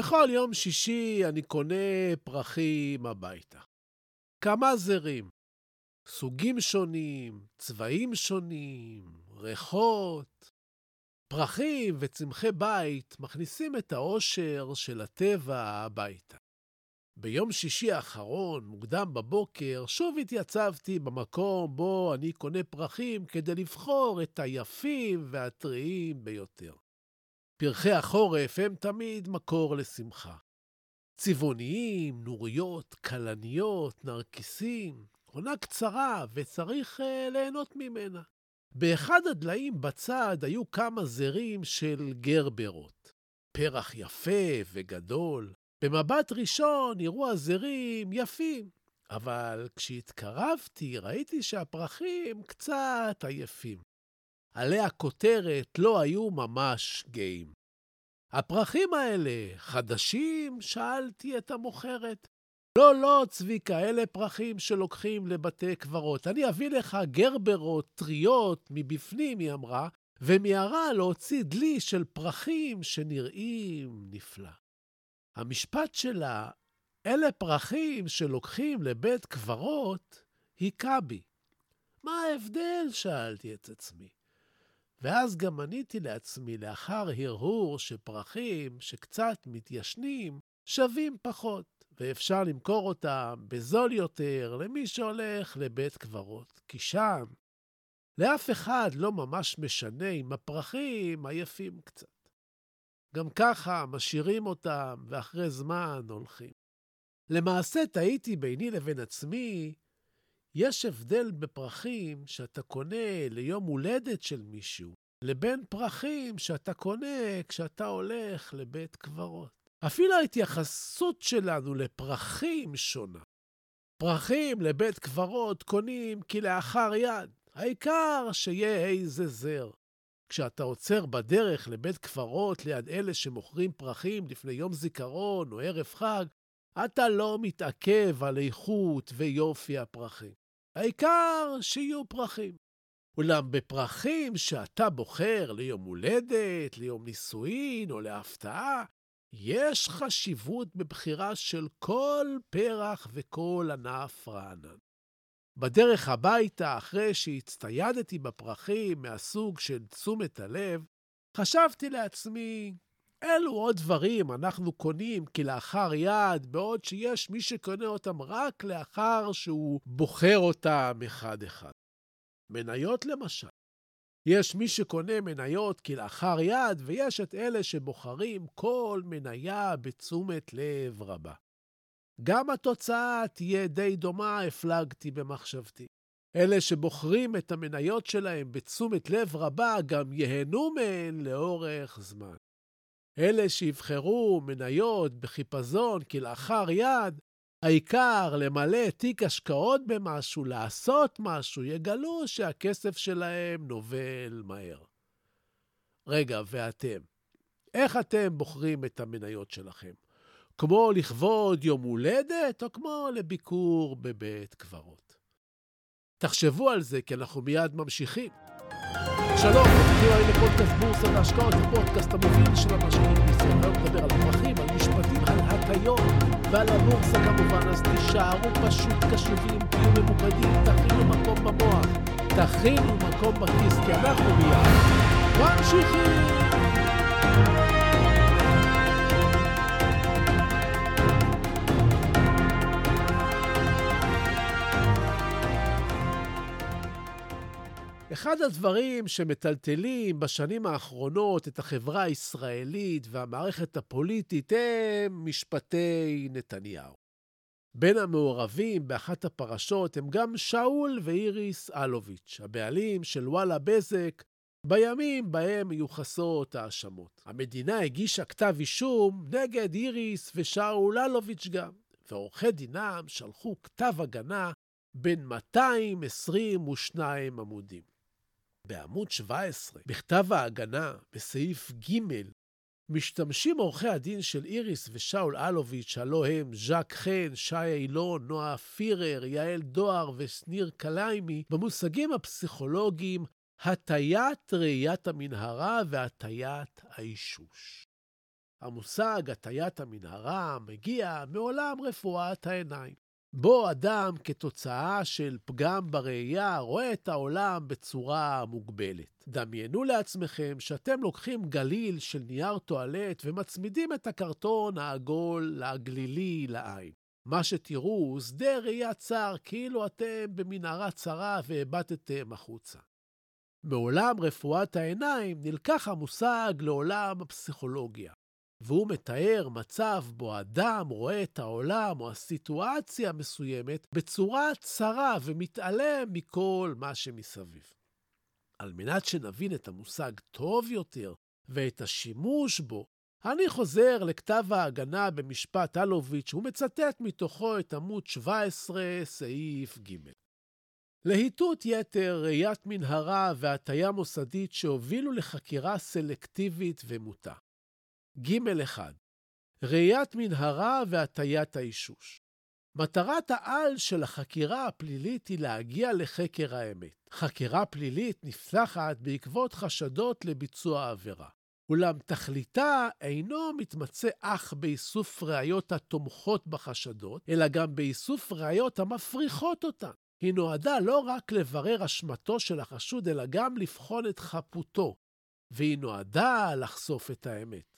בכל יום שישי אני קונה פרחים הביתה. כמה זרים, סוגים שונים, צבעים שונים, ריחות. פרחים וצמחי בית מכניסים את האושר של הטבע הביתה. ביום שישי האחרון, מוקדם בבוקר, שוב התייצבתי במקום בו אני קונה פרחים כדי לבחור את היפים והטריים ביותר. פרחי החורף הם תמיד מקור לשמחה. צבעוניים, נוריות, כלניות, נרקיסים, עונה קצרה וצריך uh, ליהנות ממנה. באחד הדליים בצד היו כמה זרים של גרברות. פרח יפה וגדול. במבט ראשון נראו הזרים יפים, אבל כשהתקרבתי ראיתי שהפרחים קצת עייפים. עלי הכותרת לא היו ממש גאים. הפרחים האלה חדשים? שאלתי את המוכרת. לא, לא, צביקה, אלה פרחים שלוקחים לבתי קברות. אני אביא לך גרברות טריות מבפנים, היא אמרה, ומיהרה להוציא דלי של פרחים שנראים נפלא. המשפט שלה, אלה פרחים שלוקחים לבית קברות, היכה בי. מה ההבדל? שאלתי את עצמי. ואז גם עניתי לעצמי לאחר הרהור שפרחים שקצת מתיישנים שווים פחות, ואפשר למכור אותם בזול יותר למי שהולך לבית קברות, כי שם לאף אחד לא ממש משנה אם הפרחים עייפים קצת. גם ככה משאירים אותם ואחרי זמן הולכים. למעשה טעיתי ביני לבין עצמי יש הבדל בפרחים שאתה קונה ליום הולדת של מישהו, לבין פרחים שאתה קונה כשאתה הולך לבית קברות. אפילו ההתייחסות שלנו לפרחים שונה. פרחים לבית קברות קונים כלאחר יד, העיקר שיהיה איזה זר. כשאתה עוצר בדרך לבית קברות ליד אלה שמוכרים פרחים לפני יום זיכרון או ערב חג, אתה לא מתעכב על איכות ויופי הפרחים. העיקר שיהיו פרחים. אולם בפרחים שאתה בוחר ליום הולדת, ליום נישואין או להפתעה, יש חשיבות בבחירה של כל פרח וכל ענף רענן. בדרך הביתה, אחרי שהצטיידתי בפרחים מהסוג של תשומת הלב, חשבתי לעצמי, אלו עוד דברים אנחנו קונים כלאחר יד, בעוד שיש מי שקונה אותם רק לאחר שהוא בוחר אותם אחד-אחד. מניות למשל. יש מי שקונה מניות כלאחר יד, ויש את אלה שבוחרים כל מניה בתשומת לב רבה. גם התוצאה תהיה די דומה, הפלגתי במחשבתי. אלה שבוחרים את המניות שלהם בתשומת לב רבה גם ייהנו מהן לאורך זמן. אלה שיבחרו מניות בחיפזון כלאחר יד, העיקר למלא תיק השקעות במשהו, לעשות משהו, יגלו שהכסף שלהם נובל מהר. רגע, ואתם? איך אתם בוחרים את המניות שלכם? כמו לכבוד יום הולדת, או כמו לביקור בבית קברות? תחשבו על זה, כי אנחנו מיד ממשיכים. שלום, ברוכים הבאים לפודקאסט בורסה להשקעות, הפודקאסט המוביל של המשקיעים בישראל. היום נדבר על פרחים, על משפטים, על הטיות ועל הבורסה כמובן, אז תישארו פשוט קשובים, תהיו ממוקדים, תכינו מקום במוח, תכינו מקום בכיס, כי אנחנו מיד ממשיכים. אחד הדברים שמטלטלים בשנים האחרונות את החברה הישראלית והמערכת הפוליטית הם משפטי נתניהו. בין המעורבים באחת הפרשות הם גם שאול ואיריס אלוביץ', הבעלים של וואלה בזק, בימים בהם מיוחסות האשמות. המדינה הגישה כתב אישום נגד איריס ושאול אלוביץ' גם, ועורכי דינם שלחו כתב הגנה בין 222 עמודים. בעמוד 17, בכתב ההגנה, בסעיף ג', משתמשים עורכי הדין של איריס ושאול אלוביץ', הלא הם ז'אק חן, שי אילון, נועה פירר, יעל דואר ושניר קליימי, במושגים הפסיכולוגיים הטיית ראיית המנהרה והטיית האישוש. המושג הטיית המנהרה מגיע מעולם רפואת העיניים. בו אדם, כתוצאה של פגם בראייה, רואה את העולם בצורה מוגבלת. דמיינו לעצמכם שאתם לוקחים גליל של נייר טואלט ומצמידים את הקרטון העגול הגלילי לעין. מה שתראו הוא שדה ראייה צר, כאילו אתם במנהרה צרה והבטתם החוצה. מעולם רפואת העיניים נלקח המושג לעולם הפסיכולוגיה. והוא מתאר מצב בו אדם רואה את העולם או הסיטואציה המסוימת בצורה צרה ומתעלם מכל מה שמסביב. על מנת שנבין את המושג טוב יותר ואת השימוש בו, אני חוזר לכתב ההגנה במשפט אלוביץ' ומצטט מתוכו את עמוד 17, סעיף ג'. להיטות יתר, ראיית מנהרה והטיה מוסדית שהובילו לחקירה סלקטיבית ומוטה. ג'1 ראיית מנהרה והטיית האישוש. מטרת העל של החקירה הפלילית היא להגיע לחקר האמת. חקירה פלילית נפתחת בעקבות חשדות לביצוע עבירה. אולם תכליתה אינו מתמצה אך באיסוף ראיות התומכות בחשדות, אלא גם באיסוף ראיות המפריכות אותן. היא נועדה לא רק לברר אשמתו של החשוד, אלא גם לבחון את חפותו, והיא נועדה לחשוף את האמת.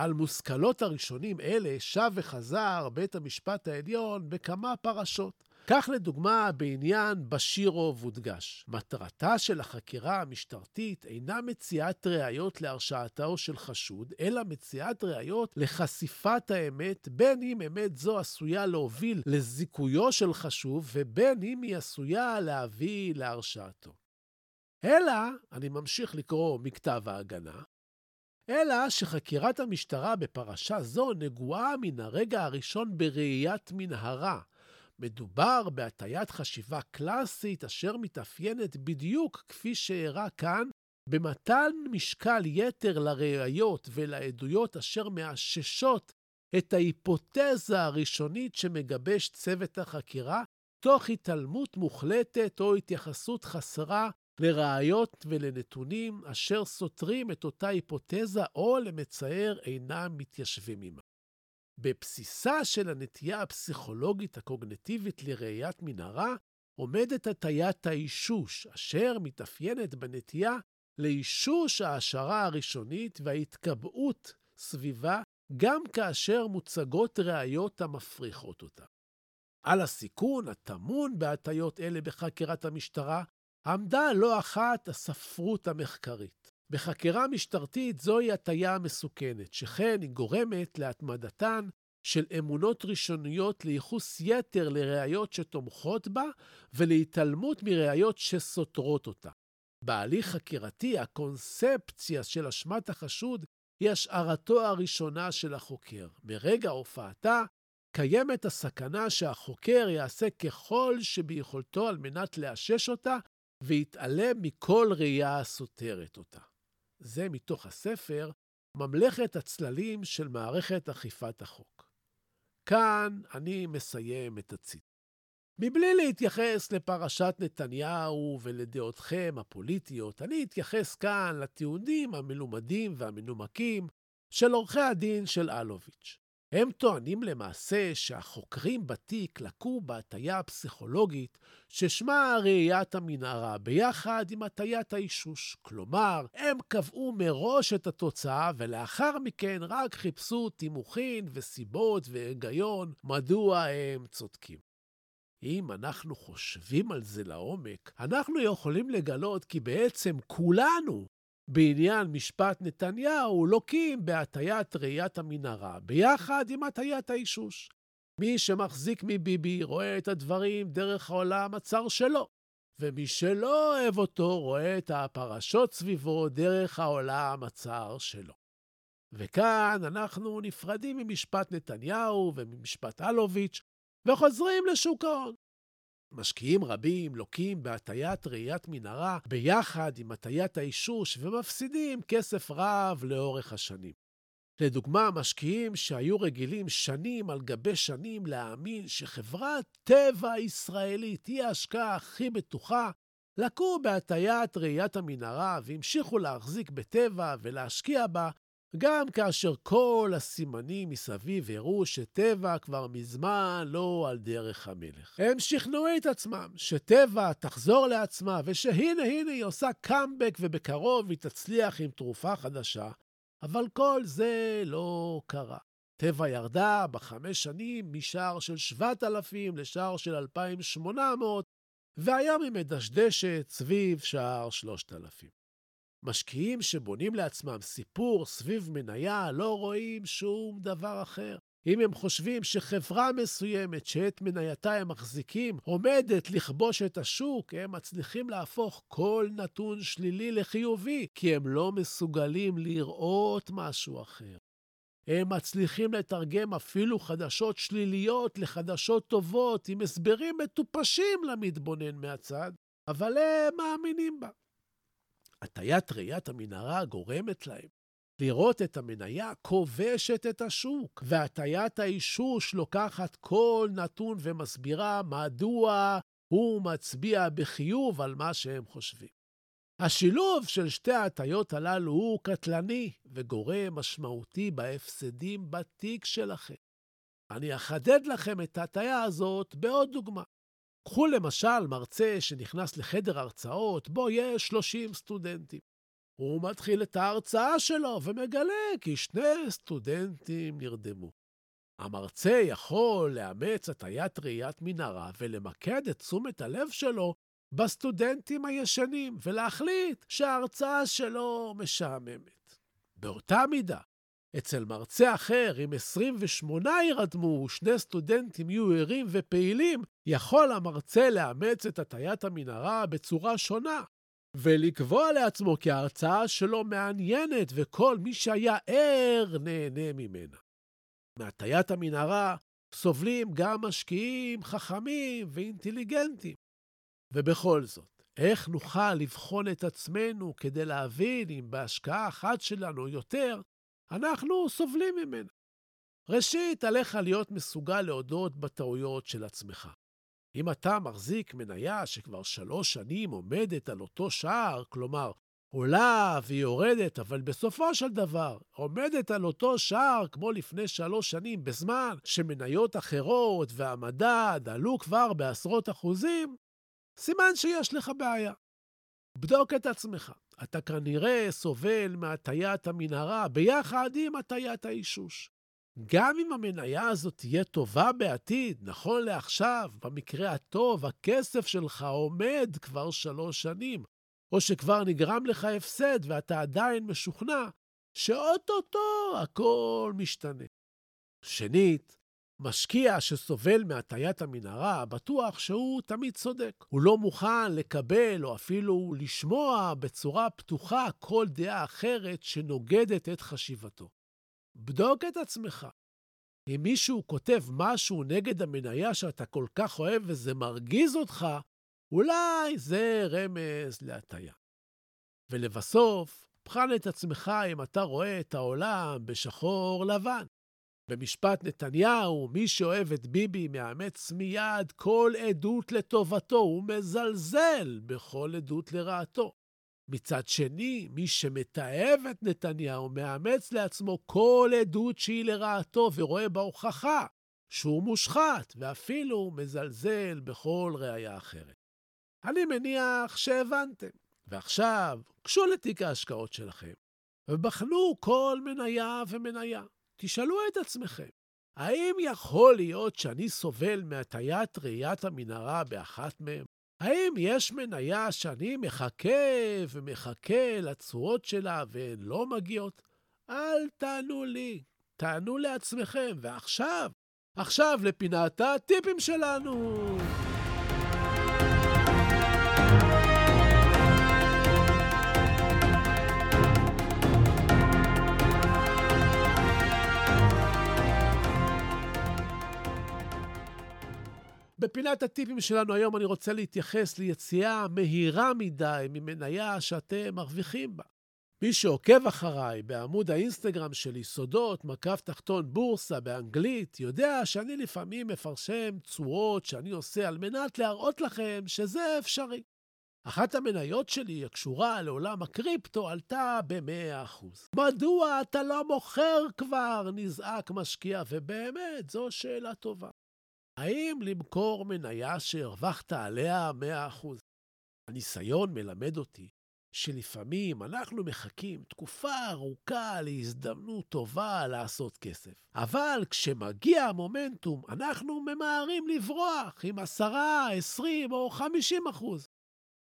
על מושכלות הראשונים אלה שב וחזר בית המשפט העליון בכמה פרשות. כך לדוגמה בעניין בשירוב הודגש. מטרתה של החקירה המשטרתית אינה מציאת ראיות להרשעתו של חשוד, אלא מציאת ראיות לחשיפת האמת, בין אם אמת זו עשויה להוביל לזיכויו של חשוב, ובין אם היא עשויה להביא להרשעתו. אלא, אני ממשיך לקרוא מכתב ההגנה, אלא שחקירת המשטרה בפרשה זו נגועה מן הרגע הראשון בראיית מנהרה. מדובר בהטיית חשיבה קלאסית אשר מתאפיינת בדיוק כפי שאירע כאן, במתן משקל יתר לראיות ולעדויות אשר מאששות את ההיפותזה הראשונית שמגבש צוות החקירה, תוך התעלמות מוחלטת או התייחסות חסרה לראיות ולנתונים אשר סותרים את אותה היפותזה או למצער אינם מתיישבים עימה. בבסיסה של הנטייה הפסיכולוגית הקוגנטיבית לראיית מנהרה עומדת הטיית האישוש, אשר מתאפיינת בנטייה לאישוש ההשערה הראשונית וההתקבעות סביבה גם כאשר מוצגות ראיות המפריכות אותה. על הסיכון הטמון בהטיות אלה בחקירת המשטרה עמדה לא אחת הספרות המחקרית. בחקירה משטרתית זוהי הטיה מסוכנת, שכן היא גורמת להתמדתן של אמונות ראשוניות לייחוס יתר לראיות שתומכות בה ולהתעלמות מראיות שסותרות אותה. בהליך חקירתי, הקונספציה של אשמת החשוד היא השערתו הראשונה של החוקר. מרגע הופעתה, קיימת הסכנה שהחוקר יעשה ככל שביכולתו על מנת לאשש אותה ויתעלם מכל ראייה הסותרת אותה. זה מתוך הספר ממלכת הצללים של מערכת אכיפת החוק. כאן אני מסיים את הציטוט. מבלי להתייחס לפרשת נתניהו ולדעותיכם הפוליטיות, אני אתייחס כאן לטיעונים המלומדים והמנומקים של עורכי הדין של אלוביץ'. הם טוענים למעשה שהחוקרים בתיק לקו בהטייה הפסיכולוגית ששמה ראיית המנהרה, ביחד עם הטיית האישוש. כלומר, הם קבעו מראש את התוצאה, ולאחר מכן רק חיפשו תימוכין וסיבות והיגיון מדוע הם צודקים. אם אנחנו חושבים על זה לעומק, אנחנו יכולים לגלות כי בעצם כולנו בעניין משפט נתניהו לוקים בהטיית ראיית המנהרה, ביחד עם הטיית האישוש. מי שמחזיק מביבי רואה את הדברים דרך העולם הצר שלו, ומי שלא אוהב אותו רואה את הפרשות סביבו דרך העולם הצר שלו. וכאן אנחנו נפרדים ממשפט נתניהו וממשפט אלוביץ' וחוזרים לשוק ההון. משקיעים רבים לוקים בהטיית ראיית מנהרה ביחד עם הטיית האישוש ומפסידים כסף רב לאורך השנים. לדוגמה, משקיעים שהיו רגילים שנים על גבי שנים להאמין שחברת טבע ישראלית היא ההשקעה הכי בטוחה, לקו בהטיית ראיית המנהרה והמשיכו להחזיק בטבע ולהשקיע בה גם כאשר כל הסימנים מסביב הראו שטבע כבר מזמן לא על דרך המלך. הם שכנעו את עצמם שטבע תחזור לעצמה ושהנה הנה היא עושה קאמבק ובקרוב היא תצליח עם תרופה חדשה, אבל כל זה לא קרה. טבע ירדה בחמש שנים משער של 7,000 לשער של 2,800, והיום היא מדשדשת סביב שער 3,000. משקיעים שבונים לעצמם סיפור סביב מניה לא רואים שום דבר אחר. אם הם חושבים שחברה מסוימת שאת מנייתה הם מחזיקים עומדת לכבוש את השוק, הם מצליחים להפוך כל נתון שלילי לחיובי, כי הם לא מסוגלים לראות משהו אחר. הם מצליחים לתרגם אפילו חדשות שליליות לחדשות טובות עם הסברים מטופשים למתבונן מהצד, אבל הם מאמינים בה. הטיית ראיית המנהרה גורמת להם לראות את המניה כובשת את השוק, והטיית האישוש לוקחת כל נתון ומסבירה מדוע הוא מצביע בחיוב על מה שהם חושבים. השילוב של שתי ההטיות הללו הוא קטלני וגורם משמעותי בהפסדים בתיק שלכם. אני אחדד לכם את ההטיה הזאת בעוד דוגמה. קחו למשל מרצה שנכנס לחדר הרצאות, בו יש 30 סטודנטים. הוא מתחיל את ההרצאה שלו ומגלה כי שני סטודנטים נרדמו. המרצה יכול לאמץ הטיית ראיית מנהרה ולמקד את תשומת הלב שלו בסטודנטים הישנים ולהחליט שההרצאה שלו משעממת. באותה מידה, אצל מרצה אחר, אם 28 יירדמו ושני סטודנטים יהיו ערים ופעילים, יכול המרצה לאמץ את הטיית המנהרה בצורה שונה, ולקבוע לעצמו כי ההרצאה שלו מעניינת וכל מי שהיה ער נהנה ממנה. מהטיית המנהרה סובלים גם משקיעים חכמים ואינטליגנטים. ובכל זאת, איך נוכל לבחון את עצמנו כדי להבין אם בהשקעה אחת שלנו יותר אנחנו סובלים ממנה. ראשית, עליך להיות מסוגל להודות בטעויות של עצמך. אם אתה מחזיק מניה שכבר שלוש שנים עומדת על אותו שער, כלומר, עולה ויורדת, אבל בסופו של דבר עומדת על אותו שער כמו לפני שלוש שנים, בזמן שמניות אחרות והמדד עלו כבר בעשרות אחוזים, סימן שיש לך בעיה. בדוק את עצמך. אתה כנראה סובל מהטיית המנהרה ביחד עם הטיית האישוש. גם אם המניה הזאת תהיה טובה בעתיד, נכון לעכשיו, במקרה הטוב, הכסף שלך עומד כבר שלוש שנים, או שכבר נגרם לך הפסד ואתה עדיין משוכנע שאו-טו-טו הכל משתנה. שנית, משקיע שסובל מהטיית המנהרה, בטוח שהוא תמיד צודק. הוא לא מוכן לקבל או אפילו לשמוע בצורה פתוחה כל דעה אחרת שנוגדת את חשיבתו. בדוק את עצמך. אם מישהו כותב משהו נגד המניה שאתה כל כך אוהב וזה מרגיז אותך, אולי זה רמז להטיה. ולבסוף, בחן את עצמך אם אתה רואה את העולם בשחור לבן. במשפט נתניהו, מי שאוהב את ביבי מאמץ מיד כל עדות לטובתו, הוא מזלזל בכל עדות לרעתו. מצד שני, מי שמתעב את נתניהו מאמץ לעצמו כל עדות שהיא לרעתו ורואה בה הוכחה שהוא מושחת, ואפילו מזלזל בכל ראייה אחרת. אני מניח שהבנתם. ועכשיו, קשו לתיק ההשקעות שלכם, ובחנו כל מניה ומניה. תשאלו את עצמכם, האם יכול להיות שאני סובל מהטיית ראיית המנהרה באחת מהן? האם יש מניה שאני מחכה ומחכה לתשואות שלה והן לא מגיעות? אל תענו לי, תענו לעצמכם. ועכשיו, עכשיו לפינת הטיפים שלנו. בפינת הטיפים שלנו היום אני רוצה להתייחס ליציאה מהירה מדי ממניה שאתם מרוויחים בה. מי שעוקב אחריי בעמוד האינסטגרם שלי, סודות, מקף תחתון בורסה באנגלית, יודע שאני לפעמים מפרשם צורות שאני עושה על מנת להראות לכם שזה אפשרי. אחת המניות שלי הקשורה לעולם הקריפטו עלתה ב-100%. מדוע אתה לא מוכר כבר? נזעק משקיע, ובאמת, זו שאלה טובה. האם למכור מניה שהרווחת עליה 100%? הניסיון מלמד אותי שלפעמים אנחנו מחכים תקופה ארוכה להזדמנות טובה לעשות כסף. אבל כשמגיע המומנטום, אנחנו ממהרים לברוח עם 10, 20 או 50 אחוז.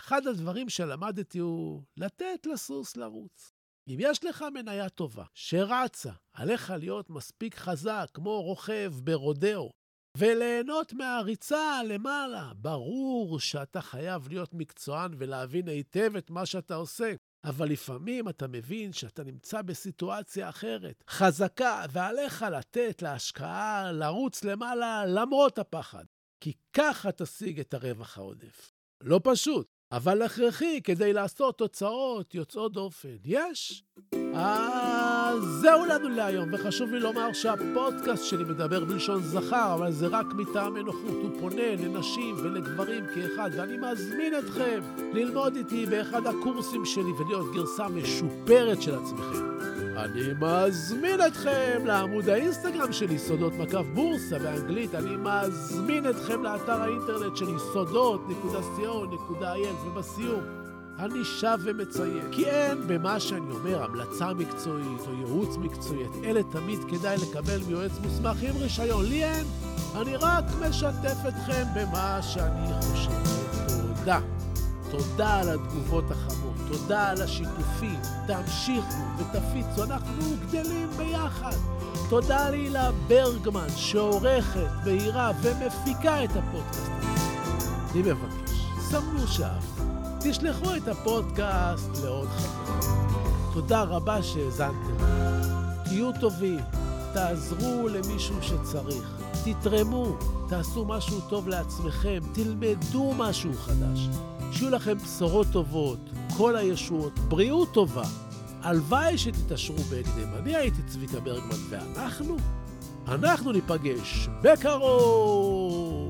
אחד הדברים שלמדתי הוא לתת לסוס לרוץ. אם יש לך מניה טובה שרצה, עליך להיות מספיק חזק כמו רוכב ברודאו, וליהנות מהריצה למעלה. ברור שאתה חייב להיות מקצוען ולהבין היטב את מה שאתה עושה. אבל לפעמים אתה מבין שאתה נמצא בסיטואציה אחרת, חזקה, ועליך לתת להשקעה לרוץ למעלה למרות הפחד. כי ככה תשיג את הרווח העודף. לא פשוט, אבל הכרחי כדי לעשות תוצאות יוצאות דופן. יש? אז זהו לנו להיום, וחשוב לי לומר שהפודקאסט שלי מדבר בלשון זכר, אבל זה רק מטעמי נוחות. הוא פונה לנשים ולגברים כאחד, ואני מזמין אתכם ללמוד איתי באחד הקורסים שלי ולהיות גרסה משופרת של עצמכם. אני מזמין אתכם לעמוד האינסטגרם שלי, סודות מקף בורסה באנגלית. אני מזמין אתכם לאתר האינטרנט שלי, סודות.co.il, ובסיום, אני שב ומציין, כי אין במה שאני אומר המלצה מקצועית או ייעוץ מקצועי. את אלה תמיד כדאי לקבל מיועץ מוסמך עם רישיון. לי אין, אני רק משתף אתכם במה שאני חושב. תודה. תודה על התגובות החמות. תודה על השיתופים, תמשיכו ותפיצו, אנחנו גדלים ביחד. תודה להילה ברגמן, שעורכת, בהירה ומפיקה את הפודקאסט. אני מבקש, סמנו שאף, תשלחו את הפודקאסט לעוד חברים. תודה רבה שהאזנתם. תהיו טובים, תעזרו למישהו שצריך, תתרמו, תעשו משהו טוב לעצמכם, תלמדו משהו חדש. שיהיו לכם בשורות טובות, כל הישועות, בריאות טובה. הלוואי שתתעשרו בהקדם. אני הייתי צביקה ברגמן, ואנחנו? אנחנו ניפגש בקרוב!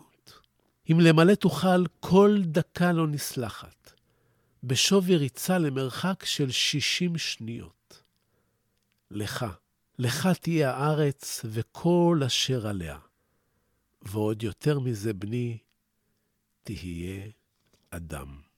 אם למלא תוכל, כל דקה לא נסלחת, בשווי ריצה למרחק של שישים שניות. לך, לך תהיה הארץ וכל אשר עליה. ועוד יותר מזה, בני, תהיה אדם.